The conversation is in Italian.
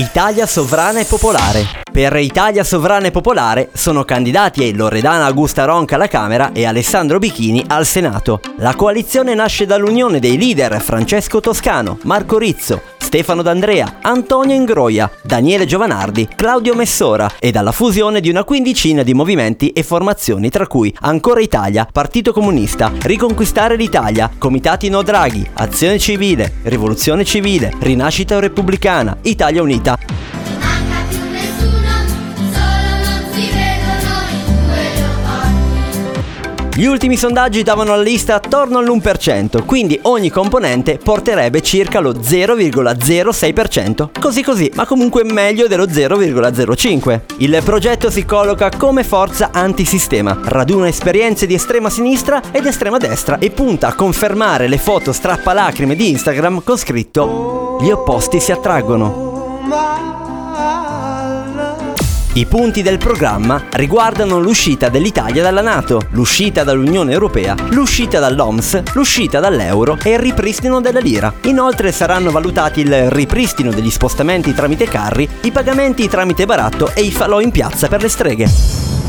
Italia Sovrana e Popolare. Per Italia Sovrana e Popolare sono candidati Loredana Augusta Ronca alla Camera e Alessandro Bichini al Senato. La coalizione nasce dall'unione dei leader Francesco Toscano, Marco Rizzo, Stefano D'Andrea, Antonio Ingroia, Daniele Giovanardi, Claudio Messora e dalla fusione di una quindicina di movimenti e formazioni tra cui Ancora Italia, Partito Comunista, Riconquistare l'Italia, Comitati No Draghi, Azione Civile, Rivoluzione Civile, Rinascita Repubblicana, Italia Unita. Gli ultimi sondaggi davano la lista attorno all'1%, quindi ogni componente porterebbe circa lo 0,06%. Così così, ma comunque meglio dello 0,05%. Il progetto si colloca come forza antisistema, raduna esperienze di estrema sinistra ed estrema destra e punta a confermare le foto strappalacrime di Instagram con scritto Gli opposti si attraggono. I punti del programma riguardano l'uscita dell'Italia dalla Nato, l'uscita dall'Unione Europea, l'uscita dall'OMS, l'uscita dall'euro e il ripristino della lira. Inoltre saranno valutati il ripristino degli spostamenti tramite carri, i pagamenti tramite baratto e i falò in piazza per le streghe.